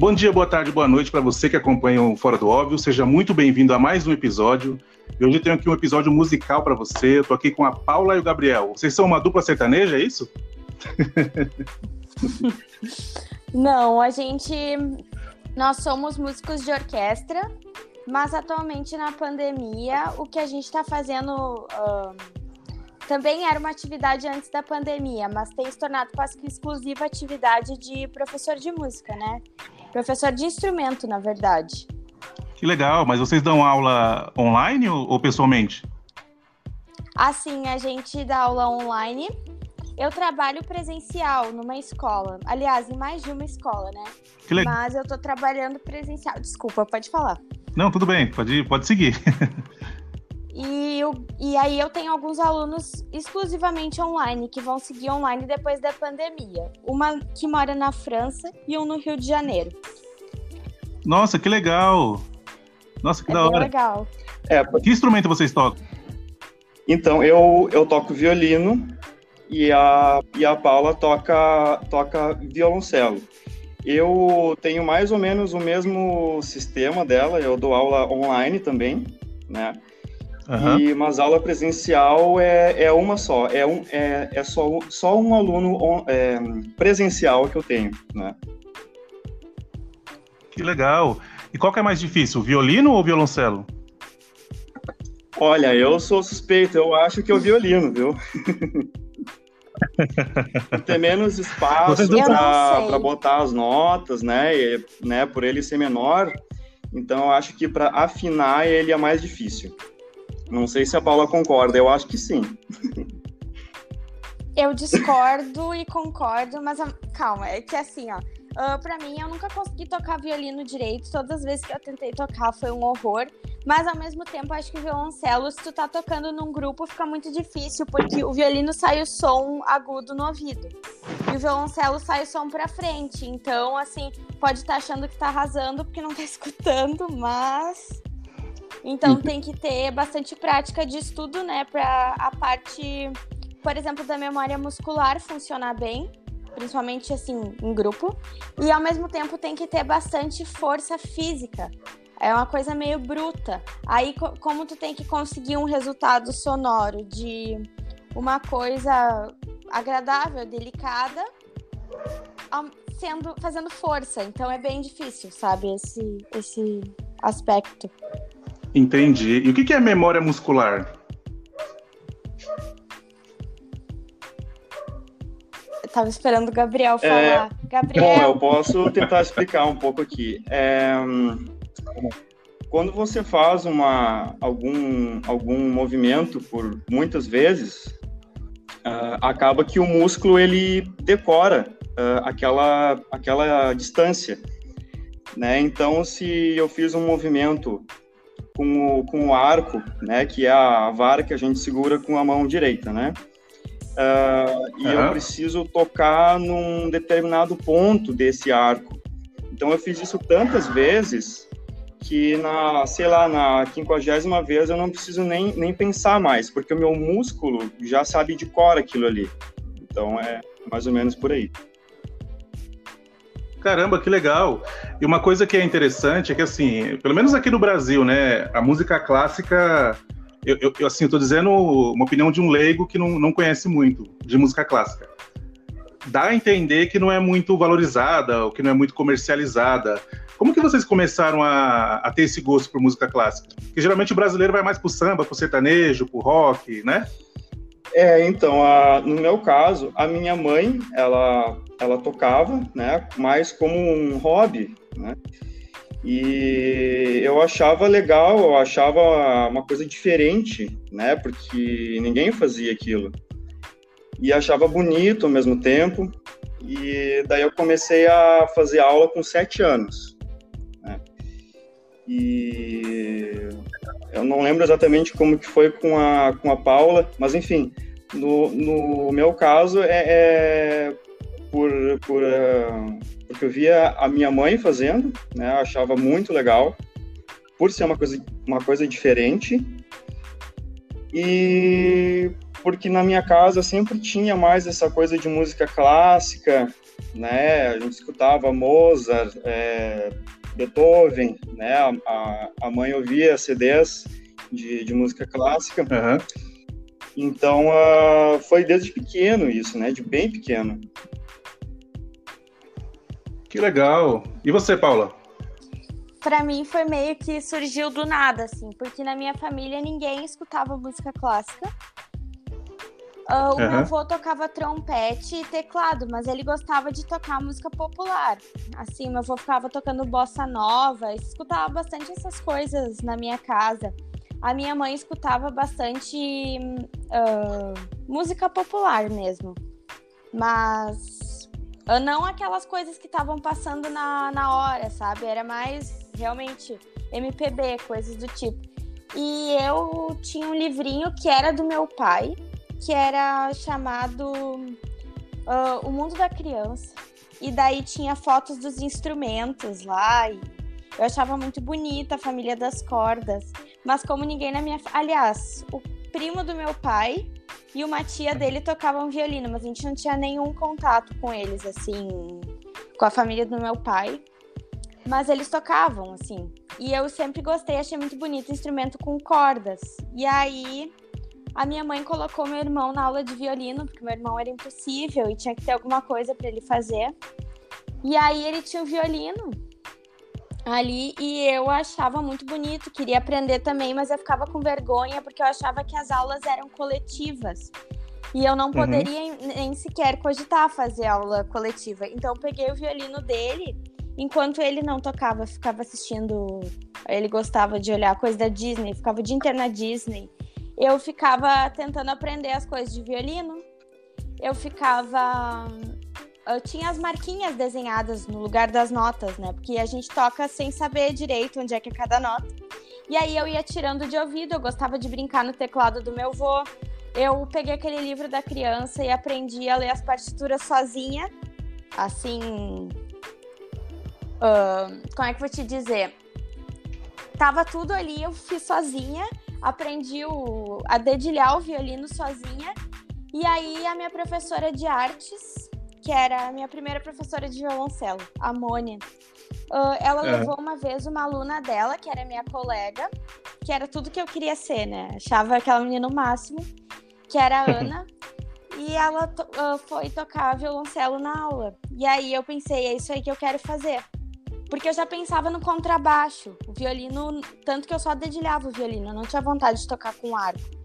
Bom dia, boa tarde, boa noite para você que acompanha o Fora do Óbvio. Seja muito bem-vindo a mais um episódio. E hoje eu tenho aqui um episódio musical para você. Eu tô aqui com a Paula e o Gabriel. Vocês são uma dupla sertaneja, é isso? Não, a gente. Nós somos músicos de orquestra, mas atualmente na pandemia, o que a gente está fazendo. Um, também era uma atividade antes da pandemia, mas tem se tornado quase que exclusiva atividade de professor de música, né? Professor de instrumento, na verdade. Que legal, mas vocês dão aula online ou, ou pessoalmente? Assim, a gente dá aula online. Eu trabalho presencial numa escola. Aliás, em mais de uma escola, né? Que legal. Mas eu tô trabalhando presencial. Desculpa, pode falar. Não, tudo bem, pode, pode seguir. E, eu, e aí eu tenho alguns alunos exclusivamente online, que vão seguir online depois da pandemia. Uma que mora na França e um no Rio de Janeiro. Nossa, que legal! Nossa, que é da hora. legal. É, que instrumento vocês tocam? Então, eu, eu toco violino e a, e a Paula toca, toca violoncelo. Eu tenho mais ou menos o mesmo sistema dela, eu dou aula online também, né? Uhum. E, mas aula presencial é, é uma só, é, um, é, é só, só um aluno on, é, presencial que eu tenho, né? Que legal. E qual que é mais difícil, violino ou violoncelo? Olha, eu sou suspeito, eu acho que é o violino, viu? Ter menos espaço para botar as notas, né? E, né? Por ele ser menor, então eu acho que para afinar ele é mais difícil. Não sei se a Paula concorda, eu acho que sim. Eu discordo e concordo, mas calma, é que assim, ó. Uh, pra mim, eu nunca consegui tocar violino direito. Todas as vezes que eu tentei tocar foi um horror. Mas ao mesmo tempo, acho que o violoncelo, se tu tá tocando num grupo, fica muito difícil, porque o violino sai o som agudo no ouvido. E o violoncelo sai o som pra frente. Então, assim, pode estar tá achando que tá arrasando porque não tá escutando, mas então uhum. tem que ter bastante prática de estudo, né, para a parte, por exemplo, da memória muscular funcionar bem, principalmente assim em grupo, e ao mesmo tempo tem que ter bastante força física. É uma coisa meio bruta. Aí como tu tem que conseguir um resultado sonoro de uma coisa agradável, delicada, sendo fazendo força. Então é bem difícil, sabe, esse esse aspecto. Entendi. E o que é memória muscular? Eu tava esperando o Gabriel é, falar. É... Gabriel. Bom, eu posso tentar explicar um pouco aqui. É... Quando você faz uma, algum, algum movimento por muitas vezes, uh, acaba que o músculo ele decora uh, aquela, aquela distância. Né? Então, se eu fiz um movimento com o, com o arco, né, que é a vara que a gente segura com a mão direita, né? Uh, e uhum. eu preciso tocar num determinado ponto desse arco. Então eu fiz isso tantas vezes que na, sei lá, na quinquagésima vez eu não preciso nem, nem pensar mais, porque o meu músculo já sabe de cor aquilo ali. Então é mais ou menos por aí. Caramba, que legal! E uma coisa que é interessante é que, assim, pelo menos aqui no Brasil, né, a música clássica, eu, eu assim, eu tô dizendo uma opinião de um leigo que não, não conhece muito de música clássica. Dá a entender que não é muito valorizada, ou que não é muito comercializada. Como que vocês começaram a, a ter esse gosto por música clássica? Porque geralmente o brasileiro vai mais pro samba, pro sertanejo, pro rock, né? É, então, a, no meu caso, a minha mãe, ela, ela tocava, né, mais como um hobby, né, e eu achava legal, eu achava uma coisa diferente, né, porque ninguém fazia aquilo. E achava bonito ao mesmo tempo, e daí eu comecei a fazer aula com sete anos. Né, e eu não lembro exatamente como que foi com a, com a Paula, mas enfim, no, no meu caso é, é por, por uh, porque eu via a minha mãe fazendo, né, achava muito legal, por ser uma coisa, uma coisa diferente, e porque na minha casa sempre tinha mais essa coisa de música clássica, né? A gente escutava Mozart, é, Beethoven, né? A, a, mãe ouvia CDs de, de música clássica. Uhum. Então, uh, foi desde pequeno isso, né? De bem pequeno. Que legal. E você, Paula? Para mim foi meio que surgiu do nada, assim, porque na minha família ninguém escutava música clássica. Uh, o uhum. meu avô tocava trompete e teclado, mas ele gostava de tocar música popular. Assim, meu avô ficava tocando bossa nova, escutava bastante essas coisas na minha casa. A minha mãe escutava bastante uh, música popular mesmo. Mas não aquelas coisas que estavam passando na, na hora, sabe? Era mais realmente MPB, coisas do tipo. E eu tinha um livrinho que era do meu pai, que era chamado uh, O Mundo da Criança. E daí tinha fotos dos instrumentos lá. Eu achava muito bonita a família das cordas. Mas como ninguém na minha. Aliás, o primo do meu pai e uma tia dele tocavam violino, mas a gente não tinha nenhum contato com eles, assim, com a família do meu pai. Mas eles tocavam, assim. E eu sempre gostei, achei muito bonito instrumento com cordas. E aí a minha mãe colocou meu irmão na aula de violino, porque meu irmão era impossível e tinha que ter alguma coisa para ele fazer. E aí ele tinha o violino ali e eu achava muito bonito, queria aprender também, mas eu ficava com vergonha porque eu achava que as aulas eram coletivas. E eu não uhum. poderia uhum. nem sequer cogitar fazer aula coletiva. Então eu peguei o violino dele, enquanto ele não tocava, ficava assistindo. Ele gostava de olhar coisa da Disney, ficava o dia inteiro na Disney eu ficava tentando aprender as coisas de violino. Eu ficava. Eu tinha as marquinhas desenhadas no lugar das notas, né? Porque a gente toca sem saber direito onde é que é cada nota. E aí eu ia tirando de ouvido, eu gostava de brincar no teclado do meu avô. Eu peguei aquele livro da criança e aprendi a ler as partituras sozinha. Assim. Uh, como é que eu vou te dizer? Tava tudo ali, eu fiz sozinha aprendi o, a dedilhar o violino sozinha. E aí a minha professora de artes, que era a minha primeira professora de violoncelo, a Mônia, uh, ela é. levou uma vez uma aluna dela, que era minha colega, que era tudo que eu queria ser, né? Achava aquela menina o máximo, que era a Ana. e ela uh, foi tocar violoncelo na aula. E aí eu pensei, é isso aí que eu quero fazer. Porque eu já pensava no contrabaixo, o violino, tanto que eu só dedilhava o violino, eu não tinha vontade de tocar com arco.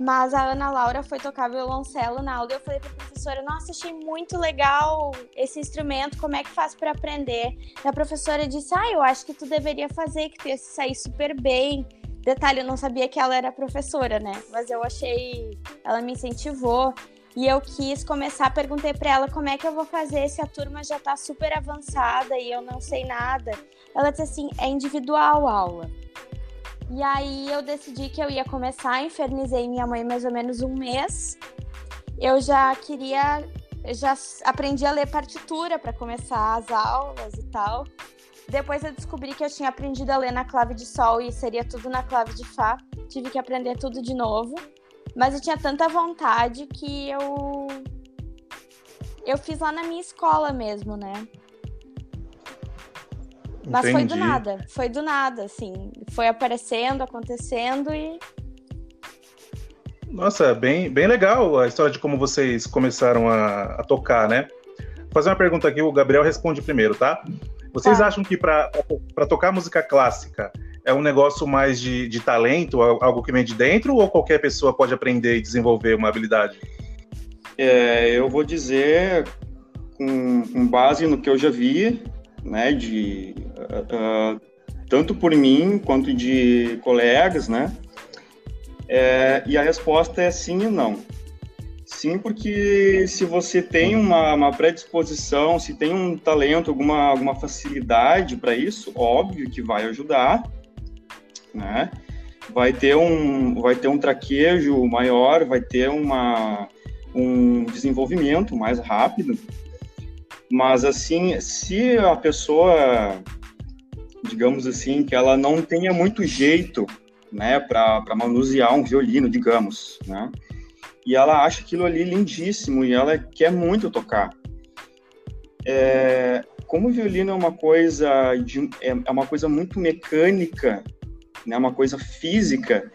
Mas a Ana Laura foi tocar violoncelo na aula e eu falei para a professora: Nossa, achei muito legal esse instrumento, como é que faz para aprender? E a professora disse: Ah, eu acho que tu deveria fazer, que tu ia sair super bem. Detalhe, eu não sabia que ela era professora, né? Mas eu achei. Ela me incentivou. E eu quis começar, perguntei para ela como é que eu vou fazer se a turma já está super avançada e eu não sei nada. Ela disse assim: é individual a aula. E aí eu decidi que eu ia começar, infernizei minha mãe mais ou menos um mês. Eu já queria, já aprendi a ler partitura para começar as aulas e tal. Depois eu descobri que eu tinha aprendido a ler na clave de sol e seria tudo na clave de fá. Tive que aprender tudo de novo. Mas eu tinha tanta vontade que eu. Eu fiz lá na minha escola mesmo, né? Mas Entendi. foi do nada, foi do nada, assim. Foi aparecendo, acontecendo e. Nossa, bem, bem legal a história de como vocês começaram a, a tocar, né? Vou fazer uma pergunta aqui, o Gabriel responde primeiro, tá? Vocês tá. acham que para tocar música clássica é um negócio mais de, de talento, algo que vem de dentro, ou qualquer pessoa pode aprender e desenvolver uma habilidade? É, eu vou dizer, com, com, base no que eu já vi, né, de, uh, uh, tanto por mim quanto de colegas, né, é, e a resposta é sim e não. Sim, porque se você tem uma, uma predisposição, se tem um talento, alguma, alguma facilidade para isso, óbvio que vai ajudar, né? Vai ter um, vai ter um traquejo maior, vai ter uma, um desenvolvimento mais rápido. Mas assim, se a pessoa, digamos assim, que ela não tenha muito jeito, né, para manusear um violino, digamos, né? E ela acha aquilo ali lindíssimo e ela quer muito tocar. é, como o violino é uma coisa de, é, é uma coisa muito mecânica, né, uma coisa física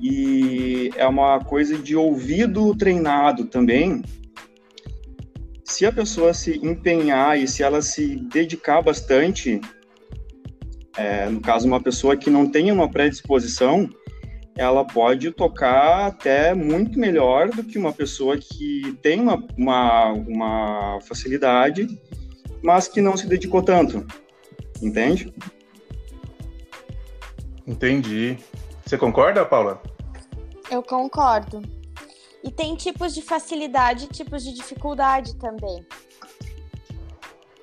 e é uma coisa de ouvido treinado também. Se a pessoa se empenhar e se ela se dedicar bastante, é, no caso uma pessoa que não tenha uma predisposição, ela pode tocar até muito melhor do que uma pessoa que tem uma, uma, uma facilidade, mas que não se dedicou tanto. Entende? Entendi. Você concorda, Paula? Eu concordo. E tem tipos de facilidade e tipos de dificuldade também.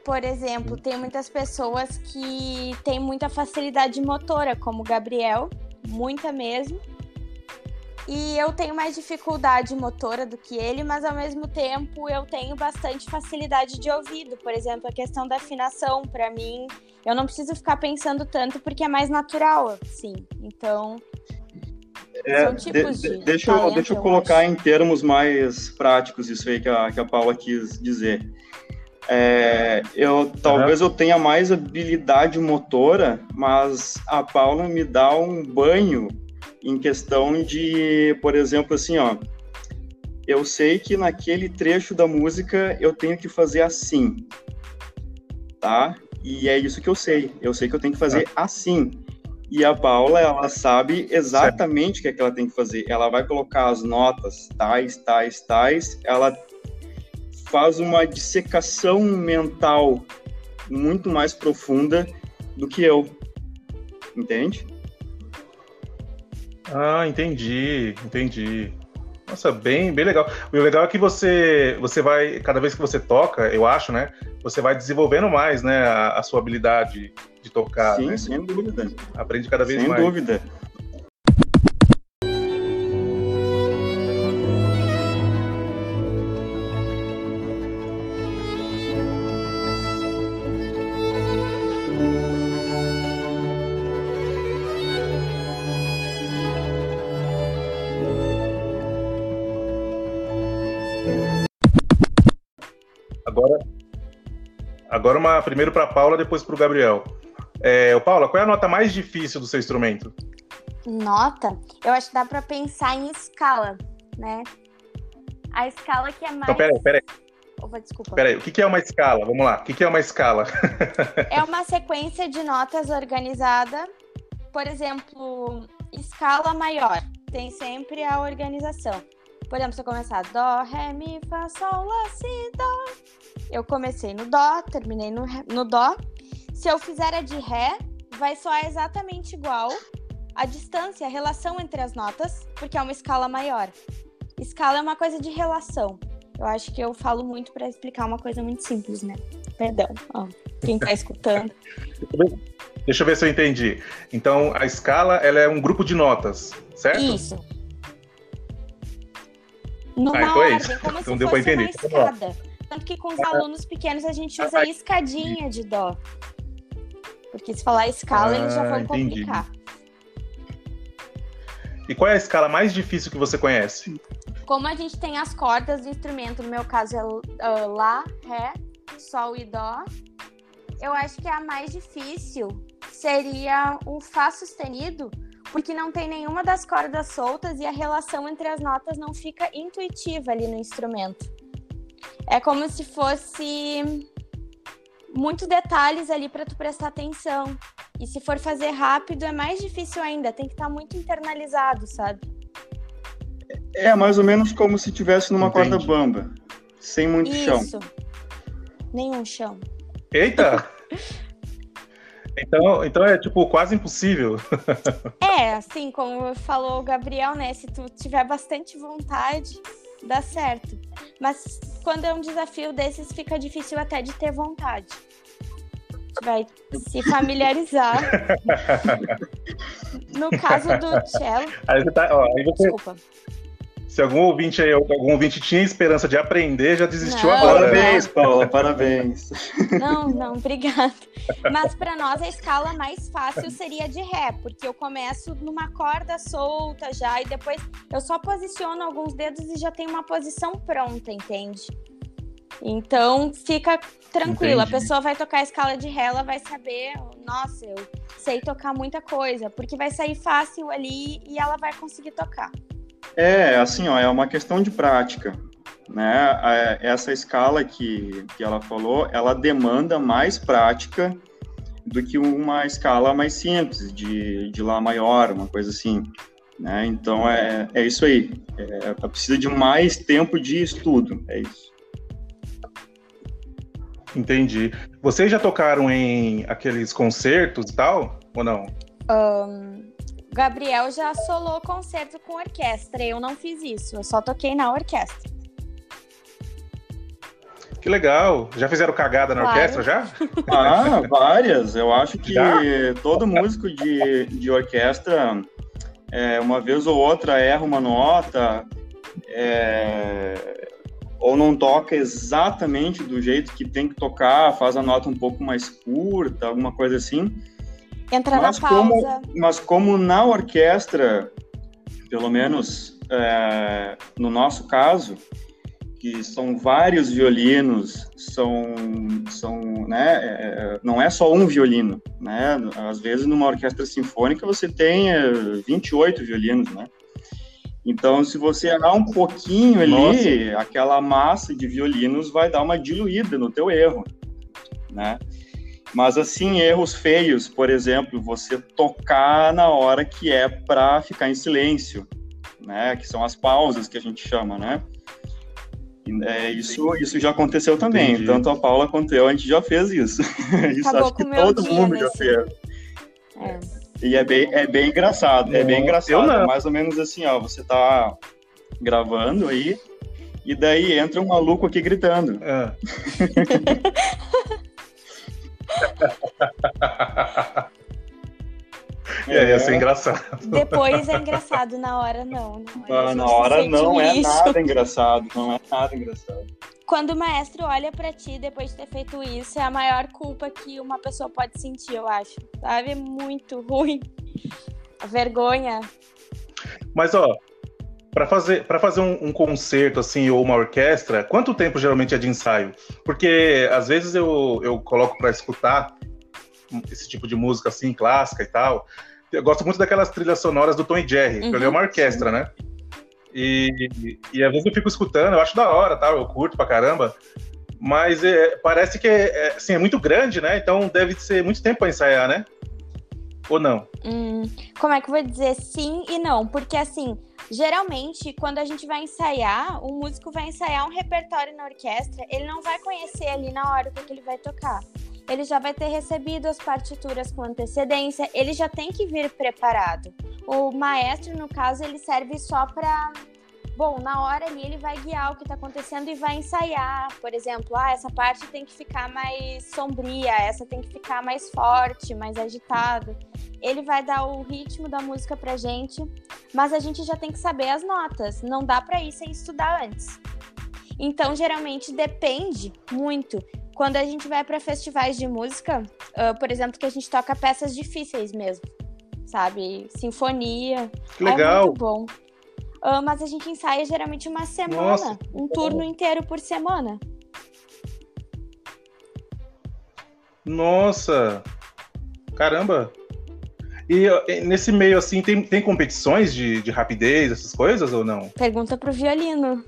Por exemplo, tem muitas pessoas que têm muita facilidade motora, como o Gabriel, muita mesmo. E eu tenho mais dificuldade motora do que ele, mas ao mesmo tempo eu tenho bastante facilidade de ouvido. Por exemplo, a questão da afinação, para mim, eu não preciso ficar pensando tanto porque é mais natural, sim. Então, é, são tipos de, de deixa, eu, deixa eu, eu colocar acho. em termos mais práticos isso aí que a, que a Paula quis dizer. É, eu talvez uhum. eu tenha mais habilidade motora, mas a Paula me dá um banho em questão de, por exemplo, assim, ó, eu sei que naquele trecho da música eu tenho que fazer assim, tá? E é isso que eu sei. Eu sei que eu tenho que fazer ah. assim. E a Paula, ela sabe exatamente o que, é que ela tem que fazer. Ela vai colocar as notas tais, tais, tais. Ela faz uma dissecação mental muito mais profunda do que eu. Entende? Ah, entendi, entendi. Nossa, bem, bem legal. O legal é que você, você vai, cada vez que você toca, eu acho, né? Você vai desenvolvendo mais, né, a, a sua habilidade de tocar. Sim, né? sem dúvida. Aprende cada vez sem mais. Sem dúvida. Agora uma primeiro para Paula, depois para o Gabriel. É, Paula, qual é a nota mais difícil do seu instrumento? Nota? Eu acho que dá para pensar em escala, né? A escala que é mais. Então, peraí, peraí. Opa, desculpa. Peraí, o que é uma escala? Vamos lá. O que é uma escala? é uma sequência de notas organizada. Por exemplo, escala maior. Tem sempre a organização. Por exemplo, se eu começar Dó, Ré, Mi, Fá, Sol, Lá, Si, Dó. Eu comecei no Dó, terminei no, no Dó. Se eu fizer a de Ré, vai soar exatamente igual a distância, a relação entre as notas, porque é uma escala maior. Escala é uma coisa de relação. Eu acho que eu falo muito para explicar uma coisa muito simples, né? Perdão, ó, quem tá escutando. Deixa eu ver se eu entendi. Então, a escala ela é um grupo de notas, certo? Isso. Numa ah, então é isso. como então se deu fosse entender. uma escada. Tanto que com os alunos pequenos a gente usa escadinha de dó. Porque se falar escala, ah, eles já vão entendi. complicar. E qual é a escala mais difícil que você conhece? Como a gente tem as cordas do instrumento, no meu caso é uh, Lá, Ré, Sol e Dó, eu acho que a mais difícil seria o Fá sustenido, porque não tem nenhuma das cordas soltas e a relação entre as notas não fica intuitiva ali no instrumento. É como se fosse muitos detalhes ali para tu prestar atenção. E se for fazer rápido é mais difícil ainda, tem que estar tá muito internalizado, sabe? É mais ou menos como se tivesse numa Entendi. corda bamba, sem muito Isso. chão. Isso. Nenhum chão. Eita! Então, então é tipo quase impossível. é, assim, como falou o Gabriel, né? Se tu tiver bastante vontade, dá certo. Mas quando é um desafio desses, fica difícil até de ter vontade. Vai se familiarizar. no caso do cello. Aí você tá, ó, aí você, Desculpa. Se algum ouvinte aí, algum ouvinte tinha esperança de aprender, já desistiu não, agora. Parabéns, né? Paula, parabéns. Não, não, obrigada. Mas para nós a escala mais fácil seria de ré, porque eu começo numa corda solta já e depois eu só posiciono alguns dedos e já tenho uma posição pronta, entende? Então fica tranquila, Entendi. a pessoa vai tocar a escala de Ré, ela vai saber, nossa, eu sei tocar muita coisa, porque vai sair fácil ali e ela vai conseguir tocar. É, assim, ó, é uma questão de prática, né? A- Essa escala que, que ela falou, ela demanda mais prática do que uma escala mais simples, de, de Lá maior, uma coisa assim, né? Então, é, é isso aí. É, precisa de mais tempo de estudo, é isso. Entendi. Vocês já tocaram em aqueles concertos e tal? Ou não? O Gabriel já solou concerto com orquestra, eu não fiz isso, eu só toquei na orquestra. Que legal. Já fizeram cagada na Claro. orquestra já? Ah, várias. Eu acho que Já? todo músico de, de orquestra, é, uma vez ou outra, erra uma nota, é, ou não toca exatamente do jeito que tem que tocar, faz a nota um pouco mais curta, alguma coisa assim. Entra Mas na como- pausa. Mas como na orquestra, pelo menos é, no nosso caso, que são vários violinos, são, são né, é, não é só um violino, né? Às vezes numa orquestra sinfônica você tem é, 28 violinos, né? Então, se você errar um pouquinho ali, aquela massa de violinos vai dar uma diluída no teu erro, né? Mas assim, erros feios, por exemplo, você tocar na hora que é para ficar em silêncio, né? Que são as pausas que a gente chama, né? É, isso, isso já aconteceu também. Entendi. Tanto a Paula quanto eu, a gente já fez isso. isso Acabou acho que todo mundo já nesse- fez. É. E é bem, é bem engraçado, é bem Não, engraçado. É mais ou menos assim, ó, você tá gravando aí, e daí entra um maluco aqui gritando. Ah. E aí, ia ser engraçado. Depois é engraçado, na hora não. não. A Ah, gente na hora não é lixo. nada engraçado, não é nada engraçado. Quando o maestro olha pra ti depois de ter feito isso, é a maior culpa que uma pessoa pode sentir, eu acho. Sabe? É muito ruim. A vergonha. Mas, ó, para fazer, pra fazer um, um concerto, assim, ou uma orquestra, quanto tempo geralmente é de ensaio? Porque, às vezes, eu, eu coloco para escutar esse tipo de música, assim, clássica e tal. Eu gosto muito daquelas trilhas sonoras do Tom e Jerry, que Uhum, ele é uma orquestra, né? E, e às vezes eu fico escutando, eu acho da hora, tá? Eu curto pra caramba. Mas é, parece que é, é, assim, é muito grande, né? Então deve ser muito tempo pra ensaiar, né? Ou não? Hum, como é que eu vou dizer sim e não? Porque assim, geralmente, quando a gente vai ensaiar, o músico vai ensaiar um repertório na orquestra, ele não vai conhecer ali na hora o que, ele vai tocar. Ele já vai ter recebido as partituras com antecedência, ele já tem que vir preparado. O maestro, no caso, ele serve só para Bom, na hora ali ele vai guiar o que está acontecendo e vai ensaiar. Por exemplo, ah, essa parte tem que ficar mais sombria, essa tem que ficar mais forte, mais agitado ele vai dar o ritmo da música pra gente, mas a gente já tem que saber as notas, não dá pra ir sem estudar antes. Então, geralmente depende muito. Quando a gente vai pra festivais de música, ah, por exemplo, que a gente toca peças difíceis mesmo, sabe? Sinfonia. Que É legal. muito bom. Ah, mas a gente ensaia geralmente uma semana, Nossa, um turno inteiro por semana. Nossa! Caramba! E e nesse meio, assim, tem, tem competições de, de rapidez, essas coisas ou não? Pergunta pro violino.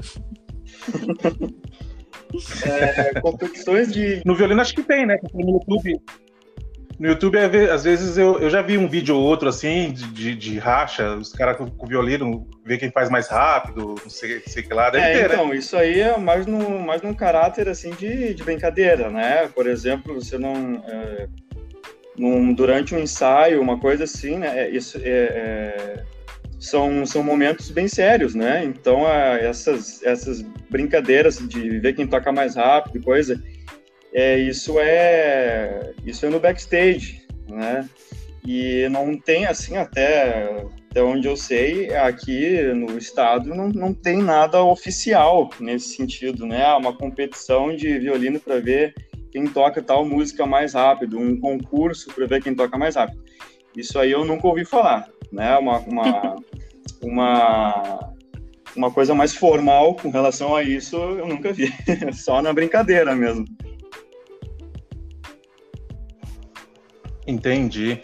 É, competições de. No violino acho que tem, né? No YouTube. No YouTube, às ve- às vezes, eu, eu já vi um vídeo ou outro, assim, de, de, de racha, os caras com, com violino, ver quem faz mais rápido, não sei, sei que lá, deve É, ter, né? então, isso aí é mais, no, mais num caráter assim de, de brincadeira, né? Por exemplo, você não. é, num- durante um ensaio, uma coisa assim, né? é, Isso, é, é, são, são momentos bem sérios, né? Então, é, essas, essas brincadeiras de ver quem toca mais rápido e coisa, é, isso, é, isso é no backstage, né? E não tem, assim, até, até onde eu sei, aqui no estado não, não tem nada oficial nesse sentido, né? Uma competição de violino para ver quem toca tal música mais rápido, um concurso para ver quem toca mais rápido. Isso aí eu nunca ouvi falar, né? Uma, uma, uma, uma coisa mais formal com relação a isso, eu nunca vi. Só na brincadeira mesmo. Entendi.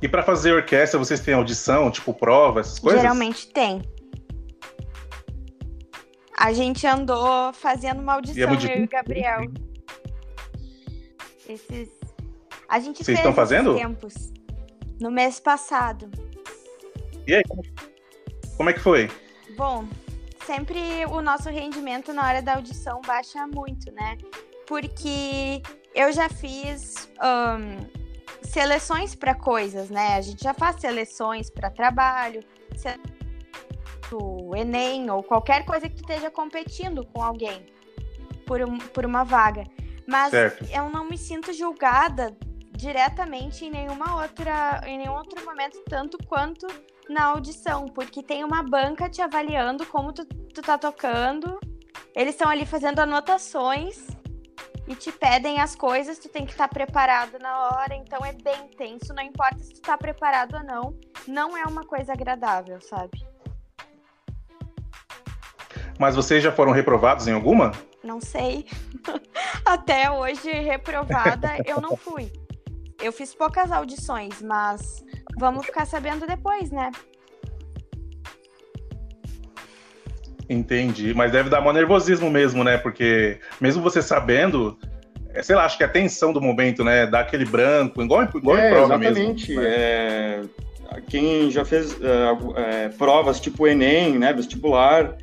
E para fazer orquestra, vocês têm audição, tipo prova, essas coisas? Geralmente tem. A gente andou fazendo uma audição, é eu e o Gabriel. Esses... A gente Vocês fez estão fazendo? tempos. No mês passado. E aí, como é que foi? Bom, sempre o nosso rendimento na hora da audição baixa muito, né? Porque eu já fiz um, seleções para coisas, né? A gente já faz seleções para trabalho, o Enem ou qualquer coisa que esteja competindo com alguém por, um, por uma vaga. Mas certo. eu não me sinto julgada diretamente em nenhuma outra, em nenhum outro momento, tanto quanto na audição, porque tem uma banca te avaliando como tu, tu tá tocando. Eles estão ali fazendo anotações e te pedem as coisas, tu tem que estar tá preparado na hora, então é bem tenso, não importa se tu tá preparado ou não, não é uma coisa agradável, sabe? Mas vocês já foram reprovados em alguma? Não sei. Até hoje, reprovada, eu não fui. Eu fiz poucas audições, mas vamos ficar sabendo depois, né? Entendi. Mas deve dar um nervosismo mesmo, né? Porque mesmo você sabendo, é, sei lá, acho que a tensão do momento, né? Dá aquele branco, igual, igual é, em prova exatamente. mesmo. Né? É, quem já fez uh, é, provas tipo Enem, né? Vestibular,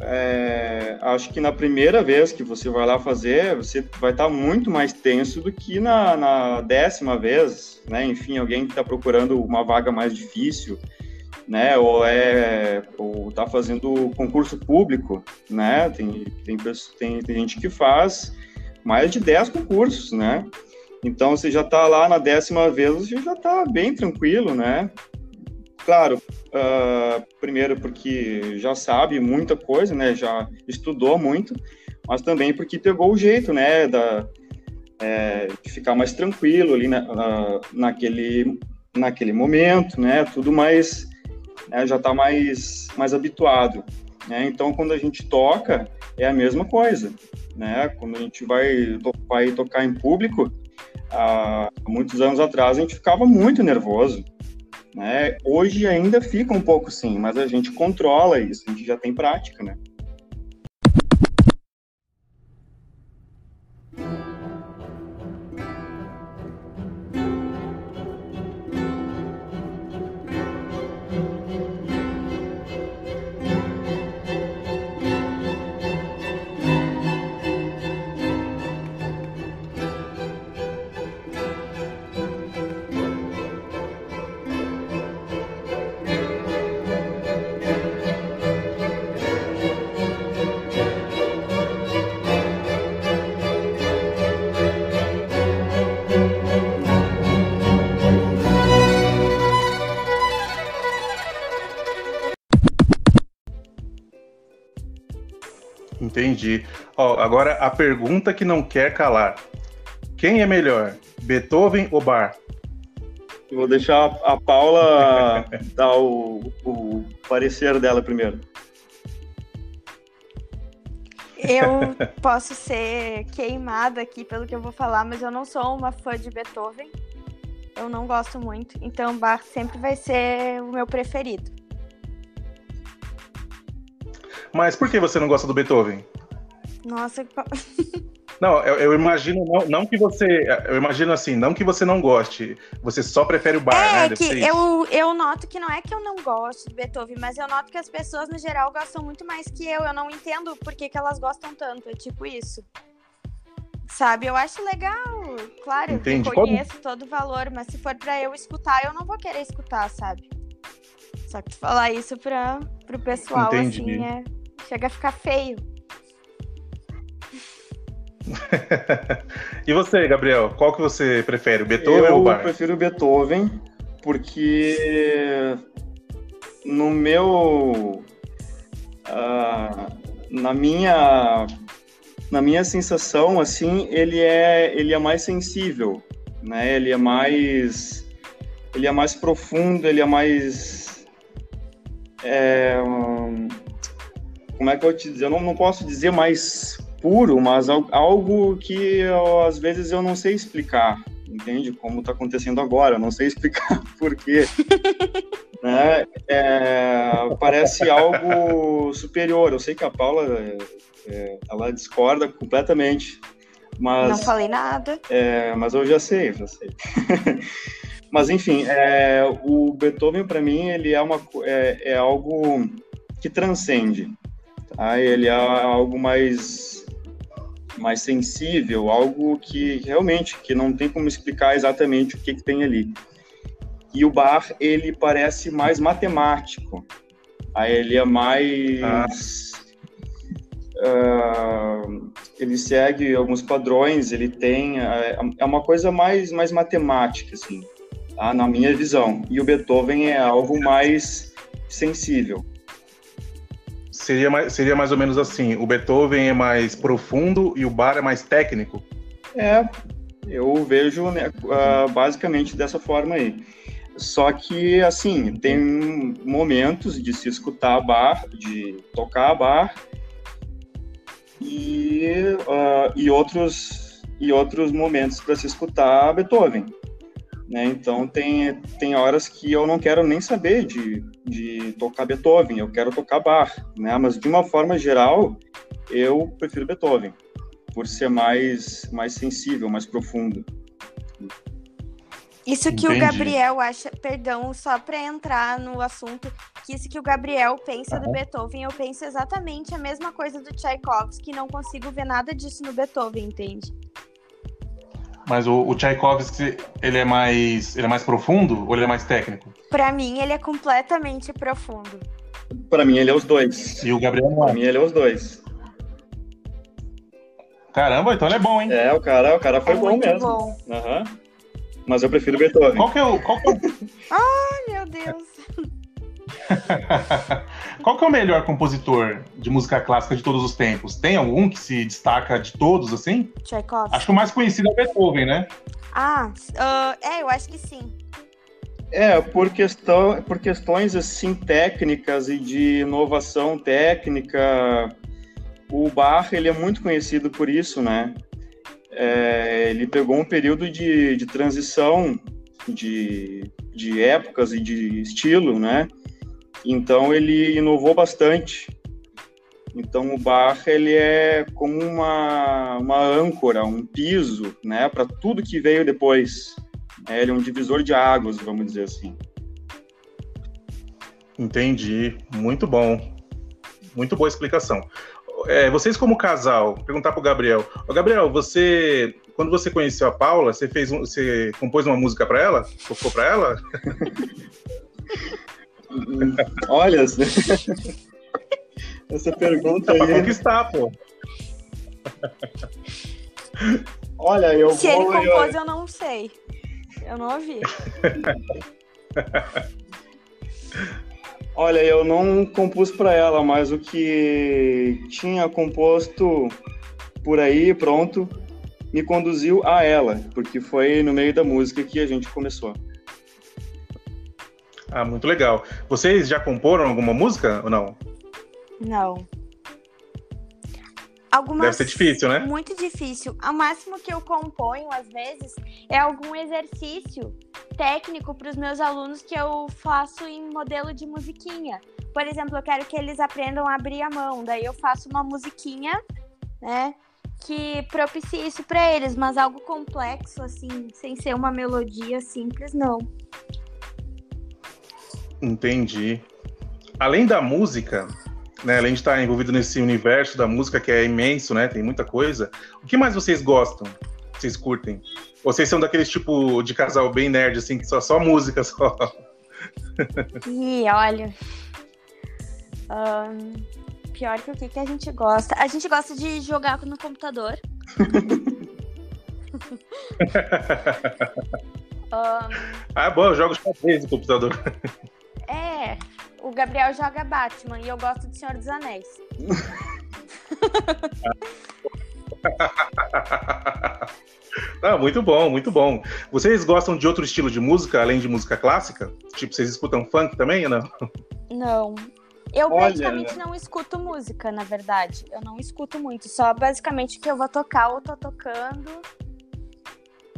é, acho que na primeira vez que você vai lá fazer, você vai estar muito mais tenso do que na, na décima vez, né? Enfim, alguém que está procurando uma vaga mais difícil né? Ou é ou tá fazendo concurso público, né? Tem, tem, tem, tem gente que faz mais de 10 concursos, né? Então você já está lá na décima vez, você já está bem tranquilo, né? Claro, uh, primeiro porque já sabe muita coisa, né? Já estudou muito, mas também porque pegou o jeito, né? Da, é, de ficar mais tranquilo ali na, na, naquele, naquele momento, né? Tudo mais né, já está mais, mais habituado. Né? Então, quando a gente toca, é a mesma coisa. Né? Quando a gente vai, vai tocar em público, há muitos anos atrás, a gente ficava muito nervoso. Né? Hoje ainda fica um pouco sim, mas a gente controla isso, a gente já tem prática, né? Entendi. Ó, agora a pergunta que não quer calar. Quem é melhor, Beethoven ou Bar? Eu vou deixar a Paula dar o, o parecer dela primeiro. Eu posso ser queimada aqui pelo que eu vou falar, mas eu não sou uma fã de Beethoven. Eu não gosto muito. Então, Bach sempre vai ser o meu preferido. Mas por que você não gosta do Beethoven? Nossa, Não, eu, eu, imagino não, não, que você. Eu imagino assim, não que você não goste. Você só prefere o bar, é né? que eu, eu noto que não é que eu não gosto de Beethoven, mas eu noto que as pessoas, no geral, gostam muito mais que eu. Eu não entendo por que, que elas gostam tanto. É tipo isso. Sabe? Eu acho legal. Claro, Entendi. eu conheço todo o valor, mas se for pra eu escutar, eu não vou querer escutar, sabe? Só que tu falar isso pra, pro pessoal, Entendi. assim, é, chega a ficar feio. e você, Gabriel, qual que você prefere, o Beethoven eu ou o Bach? Eu prefiro o Beethoven, porque no meu... Uh, na minha na minha sensação assim ele é ele é mais sensível né ele é mais ele é mais profundo ele é mais é, como é que eu te dizer? Eu não, não posso dizer mais puro, mas algo que eu, às vezes eu não sei explicar, entende? Como está acontecendo agora, eu não sei explicar por quê. né? É, parece algo superior. Eu sei que a Paula é, ela discorda completamente, mas não falei nada. É, mas eu já sei, já sei. mas enfim, é, o Beethoven para mim ele é uma é, é algo que transcende. Tá? Ele é algo mais mais sensível, algo que realmente que não tem como explicar exatamente o que, que tem ali. E o bar ele parece mais matemático. Aí ele é mais ah. uh, ele segue alguns padrões, ele tem é, é uma coisa mais mais matemática assim, tá? na minha visão. E o Beethoven é algo mais sensível seria mais, seria mais ou menos assim: o Beethoven é mais profundo e o Bar é mais técnico? É, eu vejo né, uh, basicamente dessa forma aí. Só que, assim, tem momentos de se escutar bar, de tocar bar, e, uh, e, outros, e outros momentos para se escutar Beethoven. Né? Então tem, tem horas que eu não quero nem saber de, de tocar Beethoven, eu quero tocar Bach, né? Mas de uma forma geral, eu prefiro Beethoven, por ser mais, mais sensível, mais profundo. Isso que Entendi. o Gabriel acha, perdão, só para entrar no assunto, que isso que o Gabriel pensa uhum. do Beethoven, eu penso exatamente a mesma coisa do Tchaikovsky, não consigo ver nada disso no Beethoven, entende? Mas o, o Tchaikovsky, ele é mais, ele é mais profundo ou ele é mais técnico? Para mim, ele é completamente profundo. Para mim, ele é os dois. E o Gabriel não. Para mim, ele é os dois. Caramba, então ele é bom, hein? É, o cara, o cara foi é bom mesmo. Bom. Uhum. Mas eu prefiro Beethoven. Qual que é o. Qual que é o... Ai, meu Deus. Qual que é o melhor compositor de música clássica de todos os tempos? Tem algum que se destaca de todos, assim? Tchaikovsky. Acho que o mais conhecido é o Beethoven, né? Ah, uh, é, eu acho que sim. É, por, questão, por questões assim técnicas e de inovação técnica, o Bach ele é muito conhecido por isso, né? É, ele pegou um período de, de transição de, de épocas e de estilo, né? Então ele inovou bastante. Então o Bach ele é como uma, uma âncora, um piso, né, para tudo que veio depois. É, ele é um divisor de águas, vamos dizer assim. Entendi, muito bom, muito boa explicação. É, vocês como casal, perguntar para o Gabriel. Ô, Gabriel, você, quando você conheceu a Paula, você fez, um, você compôs uma música para ela? Tocou para ela? Olha, essa pergunta aí. Pra conquistar, pô. Olha, eu Se vou... ele compôs, eu não sei. Eu não ouvi. Olha, eu não compus para ela, mas o que tinha composto por aí, pronto, me conduziu a ela, porque foi no meio da música que a gente começou. Ah, muito legal. Vocês já comporam alguma música ou não? Não. Algumas... Deve ser difícil, né? Muito difícil. O máximo que eu componho, às vezes, é algum exercício técnico para os meus alunos que eu faço em modelo de musiquinha. Por exemplo, eu quero que eles aprendam a abrir a mão, daí eu faço uma musiquinha, né? Que propicie isso para eles, mas algo complexo, assim, sem ser uma melodia simples, não. Entendi. Além da música, né, além de estar envolvido nesse universo da música que é imenso, né, tem muita coisa, o que mais vocês gostam? Vocês curtem? Vocês são daqueles tipo de casal bem nerd, assim, que só, só música só? Ih, olha. Um, pior que o que, que a gente gosta. A gente gosta de jogar no computador. um... Ah, bom, eu jogo xadrez no computador. É, o Gabriel joga Batman e eu gosto de Senhor dos Anéis. Ah, muito bom, muito bom. Vocês gostam de outro estilo de música, além de música clássica? Tipo, vocês escutam funk também ou não? Não. Eu Olha... praticamente não escuto música, na verdade. Eu não escuto muito. Só basicamente que eu vou tocar ou tô tocando.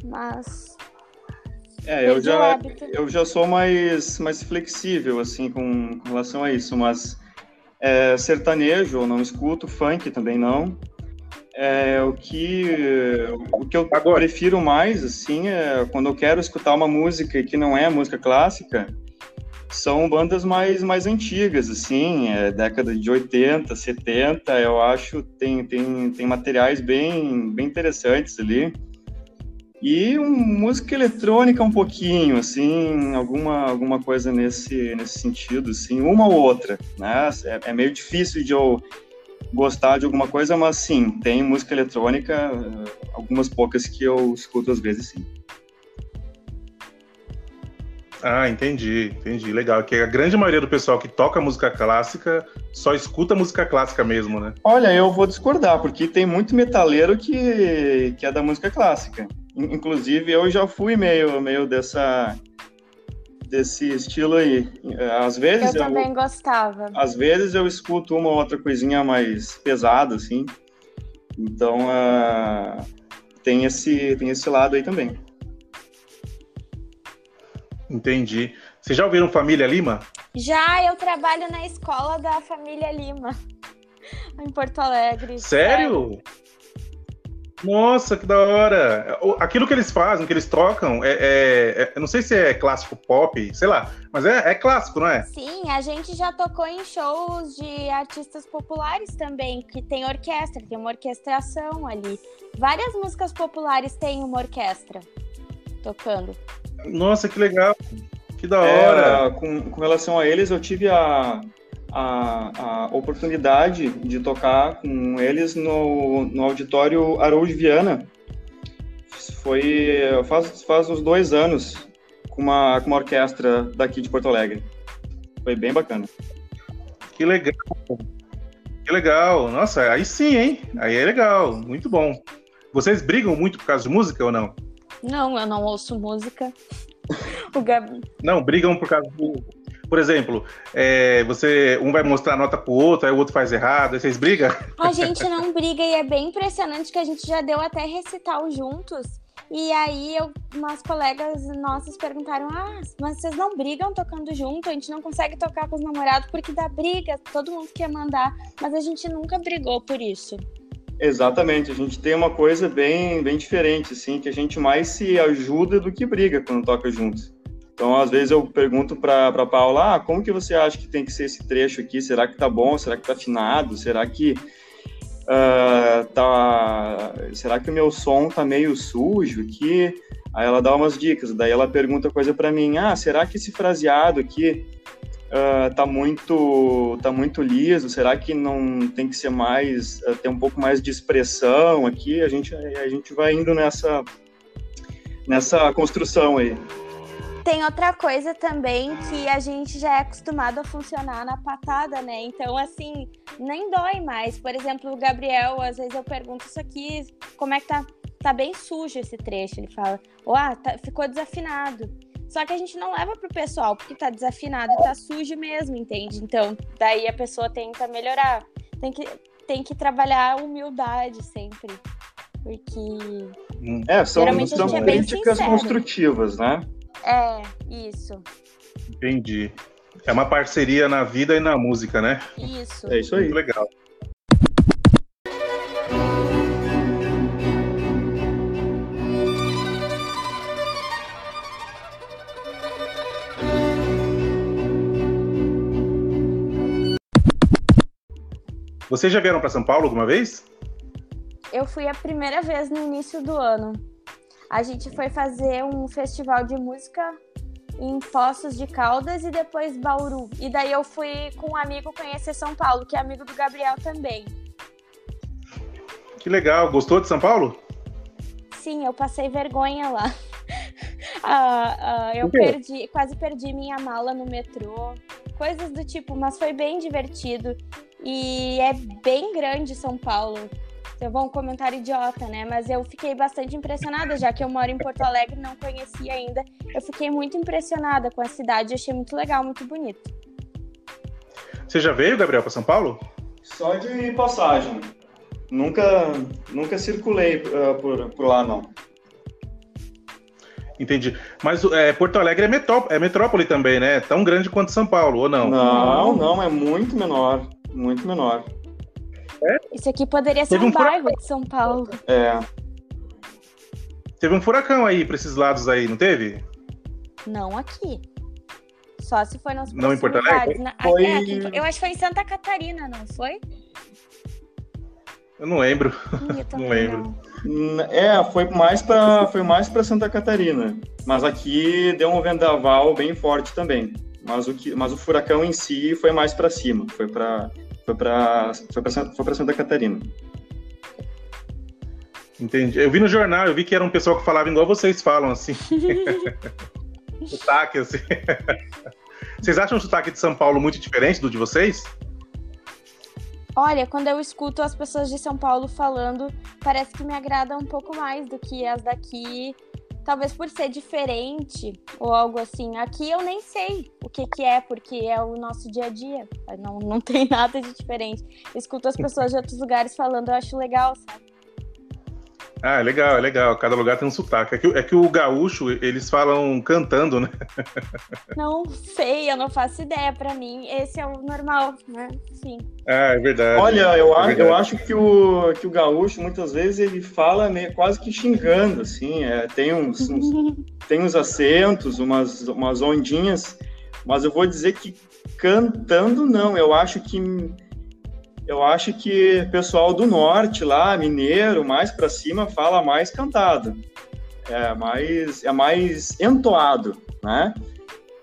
Mas. É, eu já, eu já sou mais, mais flexível, assim, com, com relação a isso, mas é, sertanejo eu não escuto, funk também não. É, o que o que eu Agora. prefiro mais assim é quando eu quero escutar uma música que não é música clássica são bandas mais mais antigas assim é, década de 80 70 eu acho tem tem tem materiais bem bem interessantes ali e um, música eletrônica um pouquinho, assim, alguma, alguma coisa nesse, nesse sentido, assim, uma ou outra, né? É, é meio difícil de eu gostar de alguma coisa, mas sim, tem música eletrônica, algumas poucas que eu escuto às vezes, sim. Ah, entendi, entendi. Legal. Que a grande maioria do pessoal que toca música clássica só escuta música clássica mesmo, né? Olha, eu vou discordar, porque tem muito metaleiro que, que é da música clássica. Inclusive, eu já fui meio, meio dessa desse estilo aí. Às vezes eu também eu, gostava. Às vezes eu escuto uma ou outra coisinha mais pesada, assim. Então, uh, tem esse tem esse lado aí também. Entendi. Vocês já ouviram Família Lima? Já, eu trabalho na escola da Família Lima, em Porto Alegre. Sério? Sério? Nossa, que da hora! Aquilo que eles fazem, que eles trocam, é, é, é não sei se é clássico pop, sei lá, mas é, é, clássico, não é? Sim, a gente já tocou em shows de artistas populares também, que tem orquestra, tem uma orquestração ali. Várias músicas populares têm uma orquestra tocando. Nossa, que legal! Que da hora! É, com, com relação a eles, eu tive a, a, a oportunidade de tocar com eles no, no auditório Araújo Viana. Foi faz, faz uns dois anos com uma, com uma orquestra daqui de Porto Alegre. Foi bem bacana. Que legal. Que legal. Nossa, aí sim, hein? Aí é legal. Muito bom. Vocês brigam muito por causa de música ou não? Não, eu não ouço música. o Gab... Não, brigam por causa do, por exemplo, é, você um vai mostrar a nota pro outro, aí o outro faz errado, aí vocês brigam? A gente não briga e é bem impressionante que a gente já deu até recital juntos. E aí eu, umas colegas nossas perguntaram: Ah, mas vocês não brigam tocando junto? A gente não consegue tocar com os namorados porque dá briga, todo mundo quer mandar, mas a gente nunca brigou por isso. Exatamente, a gente tem uma coisa bem, bem diferente, assim, que a gente mais se ajuda do que briga quando toca juntos. Então, às vezes eu pergunto para a Paula, ah, como que você acha que tem que ser esse trecho aqui? Será que tá bom? Será que tá afinado? Será que uh, tá... Será que o meu som tá meio sujo aqui? Aí ela dá umas dicas. Daí ela pergunta coisa para mim, ah, será que esse fraseado aqui uh, tá muito tá muito liso? Será que não tem que ser mais uh, ter um pouco mais de expressão aqui? A gente a gente vai indo nessa nessa construção aí. Tem outra coisa também que a gente já é acostumado a funcionar na patada, né? Então, assim, nem dói mais. Por exemplo, o Gabriel, às vezes eu pergunto isso aqui, como é que tá? Tá bem sujo esse trecho. Ele fala, ó, oh, tá, ficou desafinado. Só que a gente não leva pro pessoal, porque tá desafinado e tá sujo mesmo, entende? Então, daí a pessoa tenta melhorar. Tem que, tem que trabalhar a humildade sempre. Porque. É, são, são é críticas construtivas, né? É, isso. Entendi. É uma parceria na vida e na música, né? Isso. É isso aí. Muito legal. Vocês já vieram para São Paulo alguma vez? Eu fui a primeira vez no início do ano a gente foi fazer um festival de música em Poços de Caldas e depois Bauru. E daí eu fui com um amigo conhecer São Paulo, que é amigo do Gabriel também. Que legal. Gostou de São Paulo? Sim, eu passei vergonha lá. uh, uh, eu perdi, quase perdi minha mala no metrô, coisas do tipo, mas foi bem divertido. E é bem grande São Paulo eu vou um comentário idiota, né? Mas eu fiquei bastante impressionada, já que eu moro em Porto Alegre e não conhecia ainda. Eu fiquei muito impressionada com a cidade, achei muito legal, muito bonito. Você já veio, Gabriel, para São Paulo? Só de passagem. Nunca, nunca circulei uh, por, por lá, não. Entendi. Mas é, Porto Alegre é, metró é metrópole também, né? Tão grande quanto São Paulo, ou não? Não, não, é muito menor. Muito menor. Isso aqui poderia ser um, um bairro de São Paulo. É. Teve um furacão aí para esses lados aí, não teve? Não aqui. Só se foi nas Não em Porto Alegre? Na... Foi... É, aqui, eu acho que foi em Santa Catarina, não foi? Eu não lembro. Eu não lembro. Não. É, foi mais para foi mais para Santa Catarina, mas aqui deu um vendaval bem forte também. Mas o que, mas o furacão em si foi mais para cima, foi para foi para foi para foi para Santa Catarina. Entendi. Eu vi no jornal, eu vi que era um pessoal que falava igual vocês falam, assim. sotaque, assim. Vocês acham o sotaque de São Paulo muito diferente do de vocês? Olha, quando eu escuto as pessoas de São Paulo falando, parece que me agrada um pouco mais do que as daqui. Talvez por ser diferente ou algo assim. Aqui eu nem sei o que, que é, porque é o nosso dia a dia. Não, não tem nada de diferente. escuto as pessoas de outros lugares falando, eu acho legal, sabe? Ah, é legal, é legal. Cada lugar tem um sotaque. É que, é que o gaúcho, eles falam cantando, né? Não sei, eu não faço ideia. Para mim, esse é o normal, né? Sim. Ah, é verdade. Olha, eu, é verdade. eu acho que o, que o gaúcho, muitas vezes, ele fala meio, quase que xingando, assim. É, tem, uns, uns tem uns acentos, umas, umas ondinhas, mas eu vou dizer que cantando, não. Eu acho que eu acho que o pessoal do norte lá, mineiro, mais para cima, fala mais cantado. É mais, é mais entoado, né?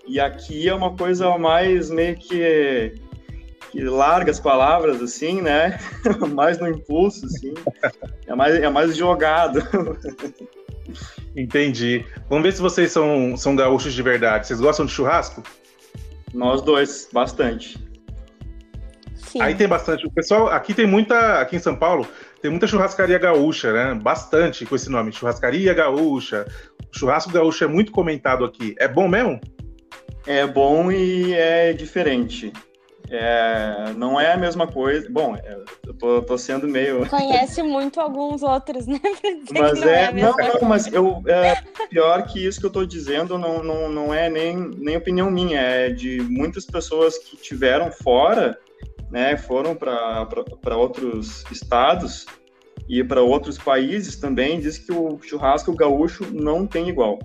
E aqui é uma coisa mais meio que, que larga as palavras, assim, né? mais no impulso, assim. É mais, é mais jogado. Entendi. Vamos ver se vocês são, são gaúchos de verdade. Vocês gostam de churrasco? Nós dois, bastante. Sim. Aí tem bastante. O pessoal, aqui tem muita, aqui em São Paulo, tem muita churrascaria gaúcha, né? Bastante com esse nome, churrascaria gaúcha. O churrasco gaúcho é muito comentado aqui. É bom mesmo? É bom e é diferente. É, não é a mesma coisa. Bom, é, eu tô, tô sendo meio. Conhece muito alguns outros, né? Mas não é, é não, não, mas eu é, pior que isso que eu tô dizendo não, não, não é nem, nem opinião minha, é de muitas pessoas que tiveram fora né, foram para outros estados e para outros países também, diz que o churrasco gaúcho não tem igual.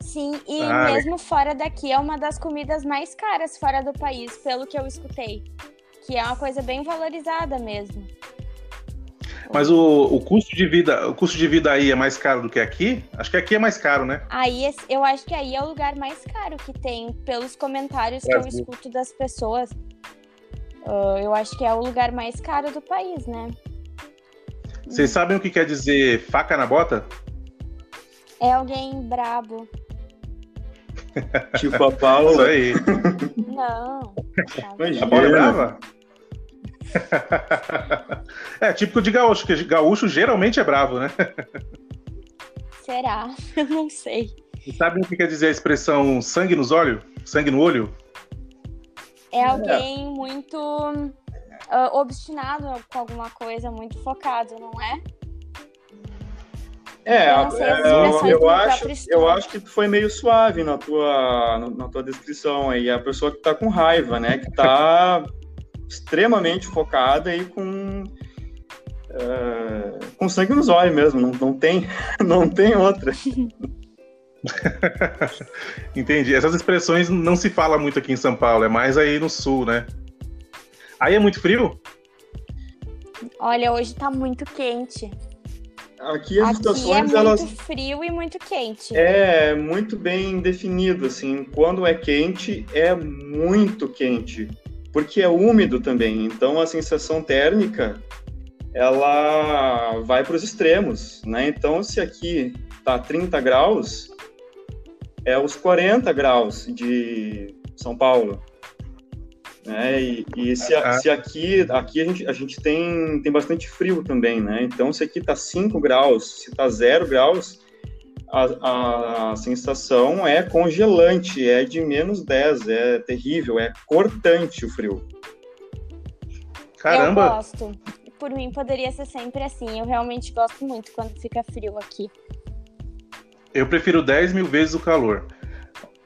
Sim, e ah, mesmo fora daqui é uma das comidas mais caras fora do país, pelo que eu escutei. Que é uma coisa bem valorizada mesmo. Mas o, o custo de vida, o custo de vida aí é mais caro do que aqui? Acho que aqui é mais caro, né? Aí eu acho que aí é o lugar mais caro que tem, pelos comentários que eu escuto das pessoas. Uh, eu acho que é o lugar mais caro do país, né? Vocês sabem o que quer dizer faca na bota? É alguém brabo. tipo a Paula. Isso aí. Não. A Paula é brava? é típico de gaúcho, que gaúcho geralmente é bravo, né? Será? Eu não sei. E sabem o que quer dizer a expressão sangue nos olhos? Sangue no olho? É alguém é. muito uh, obstinado com alguma coisa, muito focado, não é? É, eu, é, eu acho, eu acho que foi meio suave na tua, na tua descrição aí. A pessoa que tá com raiva, né? Que tá extremamente focada e com uh, com sangue nos olhos mesmo. Não, não tem, não tem outra. Entendi. Essas expressões não se fala muito aqui em São Paulo, é mais aí no sul, né? Aí é muito frio? Olha, hoje tá muito quente. Aqui as aqui estações é elas muito frio e muito quente. É muito bem definido assim. Quando é quente é muito quente, porque é úmido também. Então a sensação térmica ela vai para os extremos, né? Então se aqui tá 30 graus, é os 40 graus de São Paulo. Né? E, e se, ah. se, aqui, aqui a gente, a gente tem, tem bastante frio também, né? Então, se aqui tá 5 graus, se tá 0 graus, a, a sensação é congelante, é de menos 10, é terrível, é cortante o frio. Caramba! Eu gosto. Por mim, poderia ser sempre assim. Eu realmente gosto muito quando fica frio aqui. Eu prefiro 10 mil vezes o calor.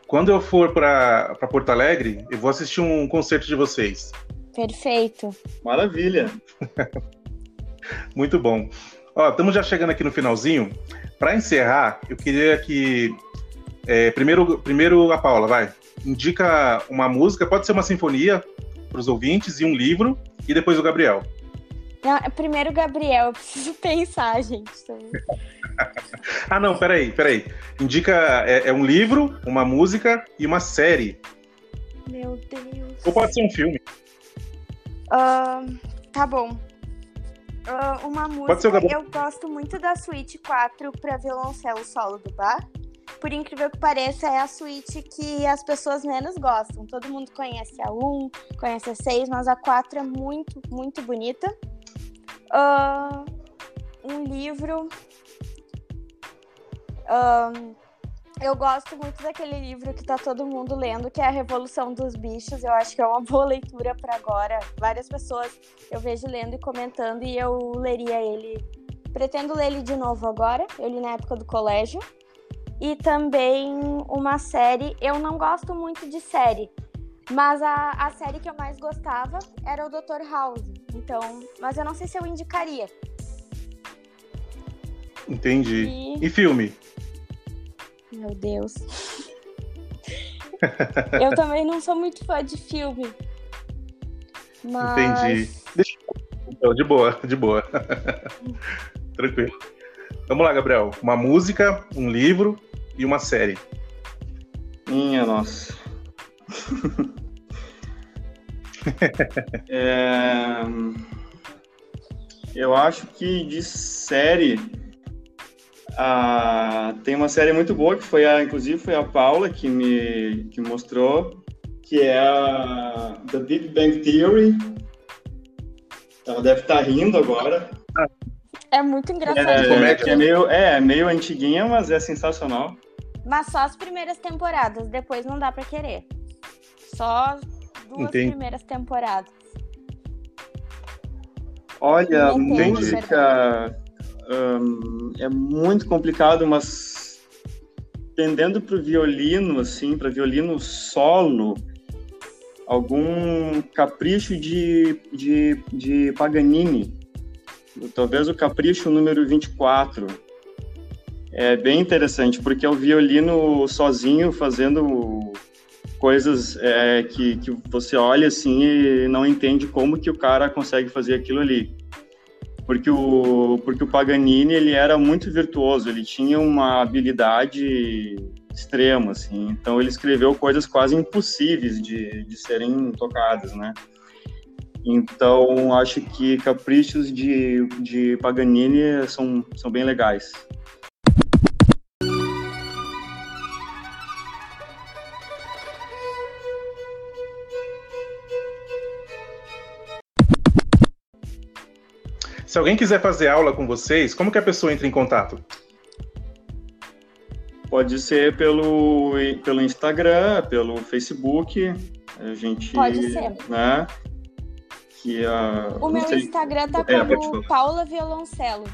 Quando eu for para Porto Alegre, eu vou assistir um concerto de vocês. Perfeito. Maravilha. Muito bom. Ó, estamos já chegando aqui no finalzinho. Para encerrar, eu queria que é, primeiro, primeiro a Paula, vai. Indica uma música, pode ser uma sinfonia para os ouvintes e um livro, e depois o Gabriel. Não, primeiro o Gabriel, eu preciso pensar, gente. ah, não, peraí, peraí. Indica é, é, um livro, uma música e uma série. Meu Deus. Ou pode ser um filme. Uh, tá bom. Uh, uma música, eu gosto muito da suíte 4 para violoncelo solo do Bach. Por incrível que pareça, é a suíte que as pessoas menos gostam. Todo mundo conhece a 1, conhece a 6, mas a 4 é muito, muito bonita. Uh, um livro. Uh, eu gosto muito daquele livro que tá todo mundo lendo, que é A Revolução dos Bichos. Eu acho que é uma boa leitura para agora. Várias pessoas eu vejo lendo e comentando e eu leria ele. Pretendo ler ele de novo agora. Eu li na época do colégio. E também uma série. Eu não gosto muito de série, mas a, a série que eu mais gostava era o Dr. House. Então, mas eu não sei se eu indicaria. Entendi. E, e filme? Meu Deus. eu também não sou muito fã de filme. Mas... Entendi. Deixa... Então, de boa, de boa. Tranquilo. Vamos lá, Gabriel. Uma música, um livro e uma série. Minha nossa. é... Eu acho que de série ah, tem uma série muito boa que foi a, inclusive foi a Paula que me que mostrou, que é a The Big Bang Theory. Ela deve estar tá rindo agora. É muito engraçado. É, é, é, meio, é, meio antiguinha, mas é sensacional. Mas só as primeiras temporadas, depois não dá para querer. Só duas Entendi. primeiras temporadas. Olha, música um, é muito complicado, mas tendendo para o violino, assim, para violino solo, algum capricho de, de, de Paganini, talvez o capricho número 24. É bem interessante, porque é o violino sozinho fazendo coisas é, que, que você olha assim e não entende como que o cara consegue fazer aquilo ali porque o, porque o Paganini ele era muito virtuoso, ele tinha uma habilidade extrema, assim, então ele escreveu coisas quase impossíveis de, de serem tocadas, né? Então, acho que caprichos de, de Paganini são, são bem legais. Se alguém quiser fazer aula com vocês, como que a pessoa entra em contato? Pode ser pelo, pelo Instagram, pelo Facebook. A gente. Pode ser. Né, que a, o meu sei. Instagram tá é, como Paula Violoncelo.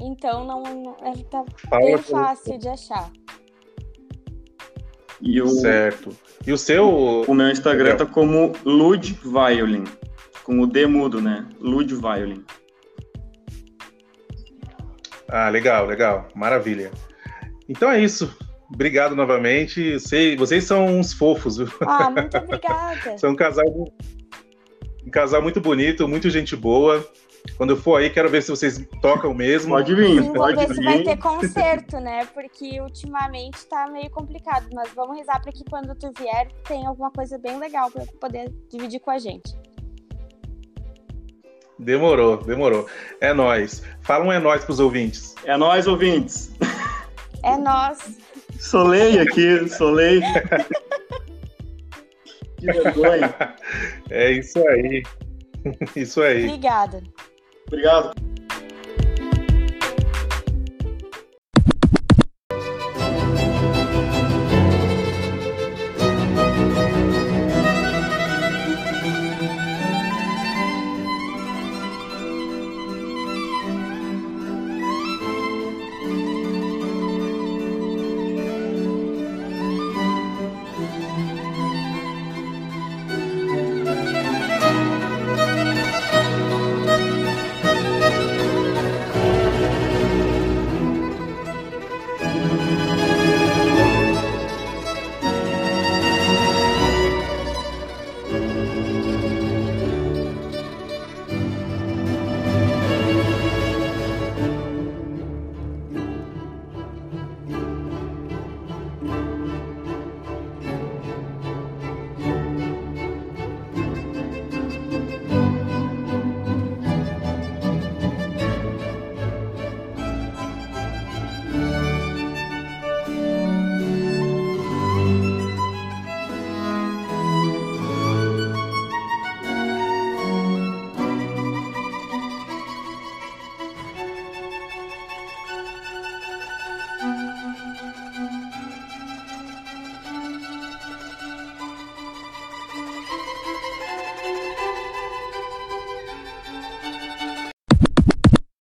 Então não, não é, tá Paula bem fácil de achar. E o, certo. E o seu? O meu Instagram tá como Lud Violin. Com o D mudo, né? Lud Violin. Ah, legal, legal. Maravilha. Então é isso. Obrigado novamente. Sei, vocês são uns fofos. Ah, muito obrigada. são um casal, um casal muito bonito, muito gente boa. Quando eu for aí, quero ver se vocês tocam mesmo. Pode vir, Sim, pode ver vir. se vai ter concerto, né? Porque ultimamente tá meio complicado. Mas vamos rezar para que quando tu vier, tenha alguma coisa bem legal para poder dividir com a gente. Demorou, demorou. É nós. Fala um é nós pros ouvintes. É nós, ouvintes. É nós. Solei aqui, solei. que vergonha. É isso aí. Isso aí. Obrigada. Obrigado.